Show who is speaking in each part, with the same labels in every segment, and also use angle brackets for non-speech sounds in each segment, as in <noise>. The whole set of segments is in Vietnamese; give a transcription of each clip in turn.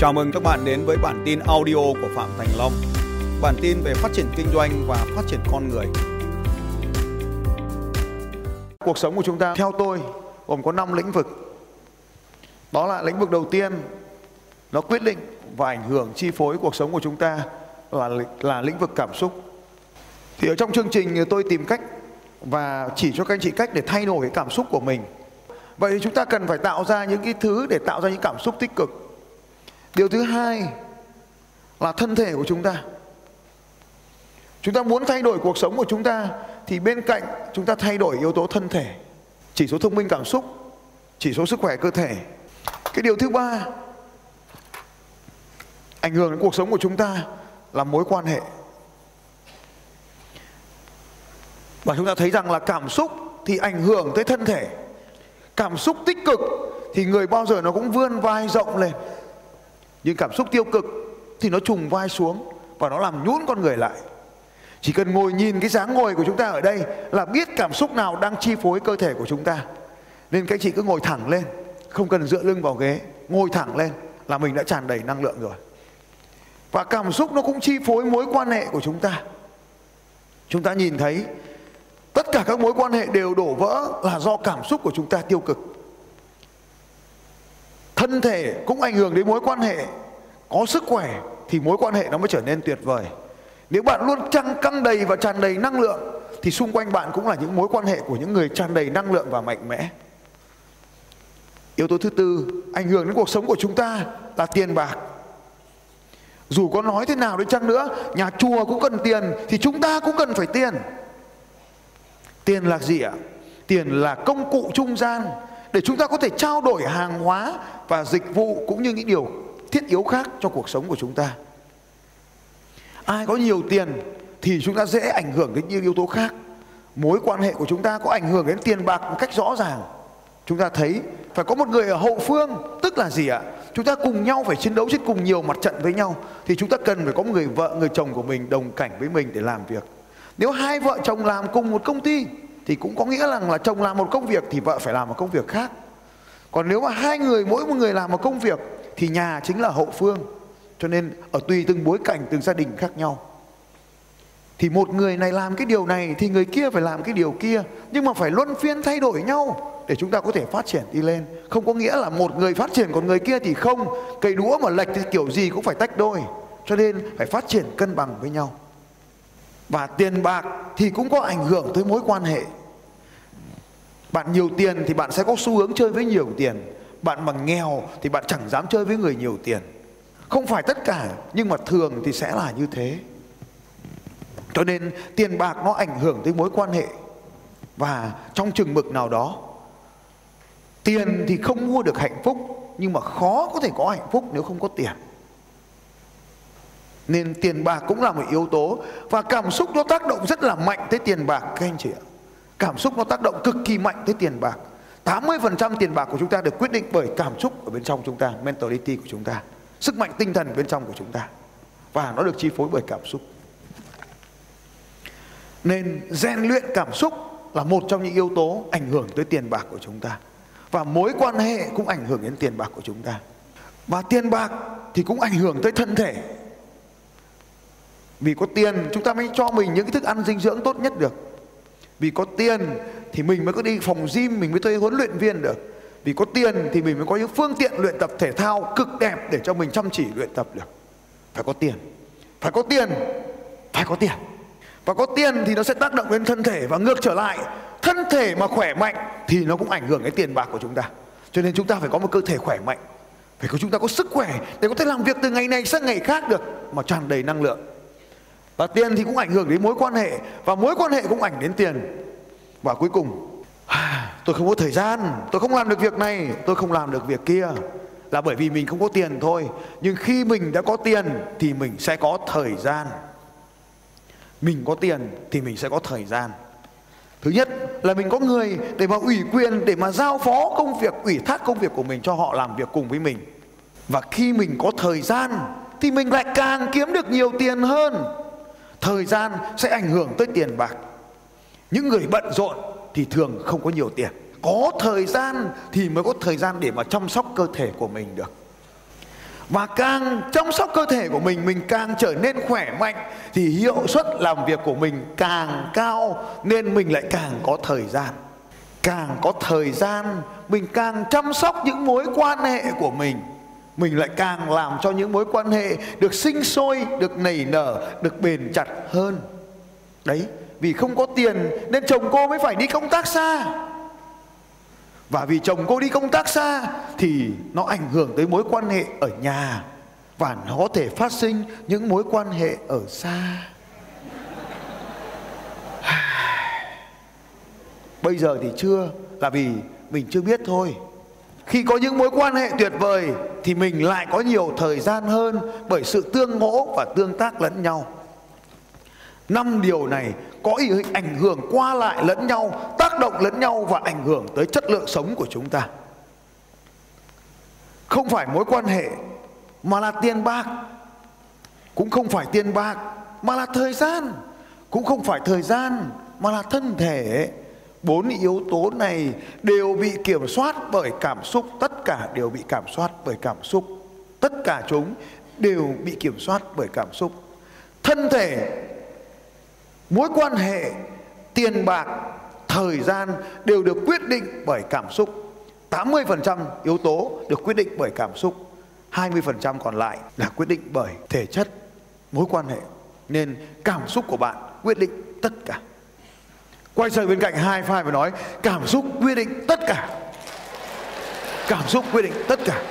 Speaker 1: Chào mừng các bạn đến với bản tin audio của Phạm Thành Long. Bản tin về phát triển kinh doanh và phát triển con người.
Speaker 2: Cuộc sống của chúng ta, theo tôi, gồm có 5 lĩnh vực. Đó là lĩnh vực đầu tiên, nó quyết định và ảnh hưởng chi phối cuộc sống của chúng ta là là lĩnh vực cảm xúc. Thì ở trong chương trình tôi tìm cách và chỉ cho các anh chị cách để thay đổi cái cảm xúc của mình. Vậy thì chúng ta cần phải tạo ra những cái thứ để tạo ra những cảm xúc tích cực điều thứ hai là thân thể của chúng ta. Chúng ta muốn thay đổi cuộc sống của chúng ta thì bên cạnh chúng ta thay đổi yếu tố thân thể, chỉ số thông minh cảm xúc, chỉ số sức khỏe cơ thể. Cái điều thứ ba, ảnh hưởng đến cuộc sống của chúng ta là mối quan hệ. Và chúng ta thấy rằng là cảm xúc thì ảnh hưởng tới thân thể. Cảm xúc tích cực thì người bao giờ nó cũng vươn vai rộng lên nhưng cảm xúc tiêu cực thì nó trùng vai xuống và nó làm nhũn con người lại. Chỉ cần ngồi nhìn cái dáng ngồi của chúng ta ở đây là biết cảm xúc nào đang chi phối cơ thể của chúng ta. Nên các chị cứ ngồi thẳng lên, không cần dựa lưng vào ghế, ngồi thẳng lên là mình đã tràn đầy năng lượng rồi. Và cảm xúc nó cũng chi phối mối quan hệ của chúng ta. Chúng ta nhìn thấy tất cả các mối quan hệ đều đổ vỡ là do cảm xúc của chúng ta tiêu cực thân thể cũng ảnh hưởng đến mối quan hệ. Có sức khỏe thì mối quan hệ nó mới trở nên tuyệt vời. Nếu bạn luôn trăng căng đầy và tràn đầy năng lượng, thì xung quanh bạn cũng là những mối quan hệ của những người tràn đầy năng lượng và mạnh mẽ. Yếu tố thứ tư, ảnh hưởng đến cuộc sống của chúng ta là tiền bạc. Dù có nói thế nào đi chăng nữa, nhà chùa cũng cần tiền thì chúng ta cũng cần phải tiền. Tiền là gì ạ? Tiền là công cụ trung gian để chúng ta có thể trao đổi hàng hóa và dịch vụ cũng như những điều thiết yếu khác cho cuộc sống của chúng ta. Ai có nhiều tiền thì chúng ta dễ ảnh hưởng đến những yếu tố khác. Mối quan hệ của chúng ta có ảnh hưởng đến tiền bạc một cách rõ ràng. Chúng ta thấy phải có một người ở hậu phương, tức là gì ạ? Chúng ta cùng nhau phải chiến đấu trên cùng nhiều mặt trận với nhau thì chúng ta cần phải có một người vợ, người chồng của mình đồng cảnh với mình để làm việc. Nếu hai vợ chồng làm cùng một công ty thì cũng có nghĩa rằng là chồng làm một công việc thì vợ phải làm một công việc khác. Còn nếu mà hai người, mỗi một người làm một công việc thì nhà chính là hậu phương. Cho nên ở tùy từng bối cảnh, từng gia đình khác nhau. Thì một người này làm cái điều này thì người kia phải làm cái điều kia. Nhưng mà phải luân phiên thay đổi nhau để chúng ta có thể phát triển đi lên. Không có nghĩa là một người phát triển còn người kia thì không. Cây đũa mà lệch thì kiểu gì cũng phải tách đôi. Cho nên phải phát triển cân bằng với nhau và tiền bạc thì cũng có ảnh hưởng tới mối quan hệ. Bạn nhiều tiền thì bạn sẽ có xu hướng chơi với nhiều tiền. Bạn mà nghèo thì bạn chẳng dám chơi với người nhiều tiền. Không phải tất cả, nhưng mà thường thì sẽ là như thế. Cho nên tiền bạc nó ảnh hưởng tới mối quan hệ. Và trong chừng mực nào đó, tiền thì không mua được hạnh phúc, nhưng mà khó có thể có hạnh phúc nếu không có tiền nên tiền bạc cũng là một yếu tố. Và cảm xúc nó tác động rất là mạnh tới tiền bạc, các anh chị ạ. Cảm xúc nó tác động cực kỳ mạnh tới tiền bạc. 80% tiền bạc của chúng ta được quyết định bởi cảm xúc ở bên trong chúng ta, Mentality của chúng ta, Sức mạnh tinh thần bên trong của chúng ta. Và nó được chi phối bởi cảm xúc. Nên rèn luyện cảm xúc là một trong những yếu tố ảnh hưởng tới tiền bạc của chúng ta. Và mối quan hệ cũng ảnh hưởng đến tiền bạc của chúng ta. Và tiền bạc thì cũng ảnh hưởng tới thân thể. Vì có tiền, chúng ta mới cho mình những cái thức ăn dinh dưỡng tốt nhất được. Vì có tiền thì mình mới có đi phòng gym, mình mới thuê huấn luyện viên được. Vì có tiền thì mình mới có những phương tiện luyện tập thể thao cực đẹp để cho mình chăm chỉ luyện tập được. Phải có tiền. Phải có tiền. Phải có tiền. Và có tiền thì nó sẽ tác động đến thân thể và ngược trở lại. Thân thể mà khỏe mạnh thì nó cũng ảnh hưởng đến tiền bạc của chúng ta. Cho nên chúng ta phải có một cơ thể khỏe mạnh. Phải có, chúng ta có sức khỏe để có thể làm việc từ ngày này sang ngày khác được mà tràn đầy năng lượng và tiền thì cũng ảnh hưởng đến mối quan hệ, và mối quan hệ cũng ảnh đến tiền. Và cuối cùng, <sighs> tôi không có thời gian, tôi không làm được việc này, tôi không làm được việc kia. Là bởi vì mình không có tiền thôi, nhưng khi mình đã có tiền thì mình sẽ có thời gian. Mình có tiền thì mình sẽ có thời gian. Thứ nhất là mình có người để mà ủy quyền, để mà giao phó công việc, ủy thác công việc của mình cho họ làm việc cùng với mình. Và khi mình có thời gian thì mình lại càng kiếm được nhiều tiền hơn thời gian sẽ ảnh hưởng tới tiền bạc. Những người bận rộn thì thường không có nhiều tiền. Có thời gian thì mới có thời gian để mà chăm sóc cơ thể của mình được. Và càng chăm sóc cơ thể của mình mình càng trở nên khỏe mạnh thì hiệu suất làm việc của mình càng cao nên mình lại càng có thời gian. Càng có thời gian, mình càng chăm sóc những mối quan hệ của mình mình lại càng làm cho những mối quan hệ được sinh sôi, được nảy nở, được bền chặt hơn. Đấy, vì không có tiền nên chồng cô mới phải đi công tác xa. Và vì chồng cô đi công tác xa thì nó ảnh hưởng tới mối quan hệ ở nhà và nó có thể phát sinh những mối quan hệ ở xa. <sighs> Bây giờ thì chưa, là vì mình chưa biết thôi khi có những mối quan hệ tuyệt vời thì mình lại có nhiều thời gian hơn bởi sự tương hỗ và tương tác lẫn nhau. Năm điều này có ý ảnh hưởng qua lại lẫn nhau, tác động lẫn nhau và ảnh hưởng tới chất lượng sống của chúng ta. Không phải mối quan hệ mà là tiền bạc cũng không phải tiền bạc mà là thời gian, cũng không phải thời gian mà là thân thể bốn yếu tố này đều bị kiểm soát bởi cảm xúc. Tất cả đều bị kiểm soát bởi cảm xúc. Tất cả chúng đều bị kiểm soát bởi cảm xúc. Thân thể, mối quan hệ, tiền bạc, thời gian đều được quyết định bởi cảm xúc. 80% yếu tố được quyết định bởi cảm xúc. 20% còn lại là quyết định bởi thể chất, mối quan hệ. Nên cảm xúc của bạn quyết định tất cả quay sang bên cạnh hai file và nói, cảm xúc quyết định tất cả. Cảm xúc quyết định tất cả.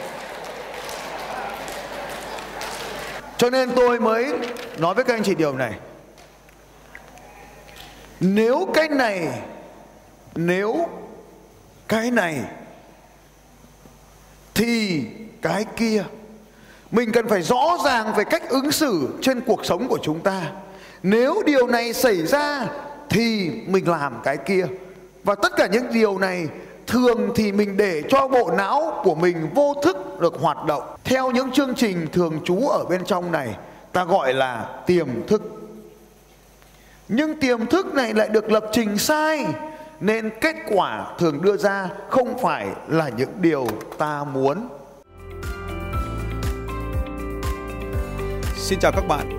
Speaker 2: Cho nên tôi mới nói với các anh chị điều này. Nếu cái này, nếu cái này, thì cái kia. Mình cần phải rõ ràng về cách ứng xử trên cuộc sống của chúng ta. Nếu điều này xảy ra thì mình làm cái kia. Và tất cả những điều này, thường thì mình để cho bộ não của mình vô thức được hoạt động. Theo những chương trình thường trú ở bên trong này, ta gọi là tiềm thức. Nhưng tiềm thức này lại được lập trình sai, nên kết quả thường đưa ra không phải là những điều ta muốn.
Speaker 1: Xin chào các bạn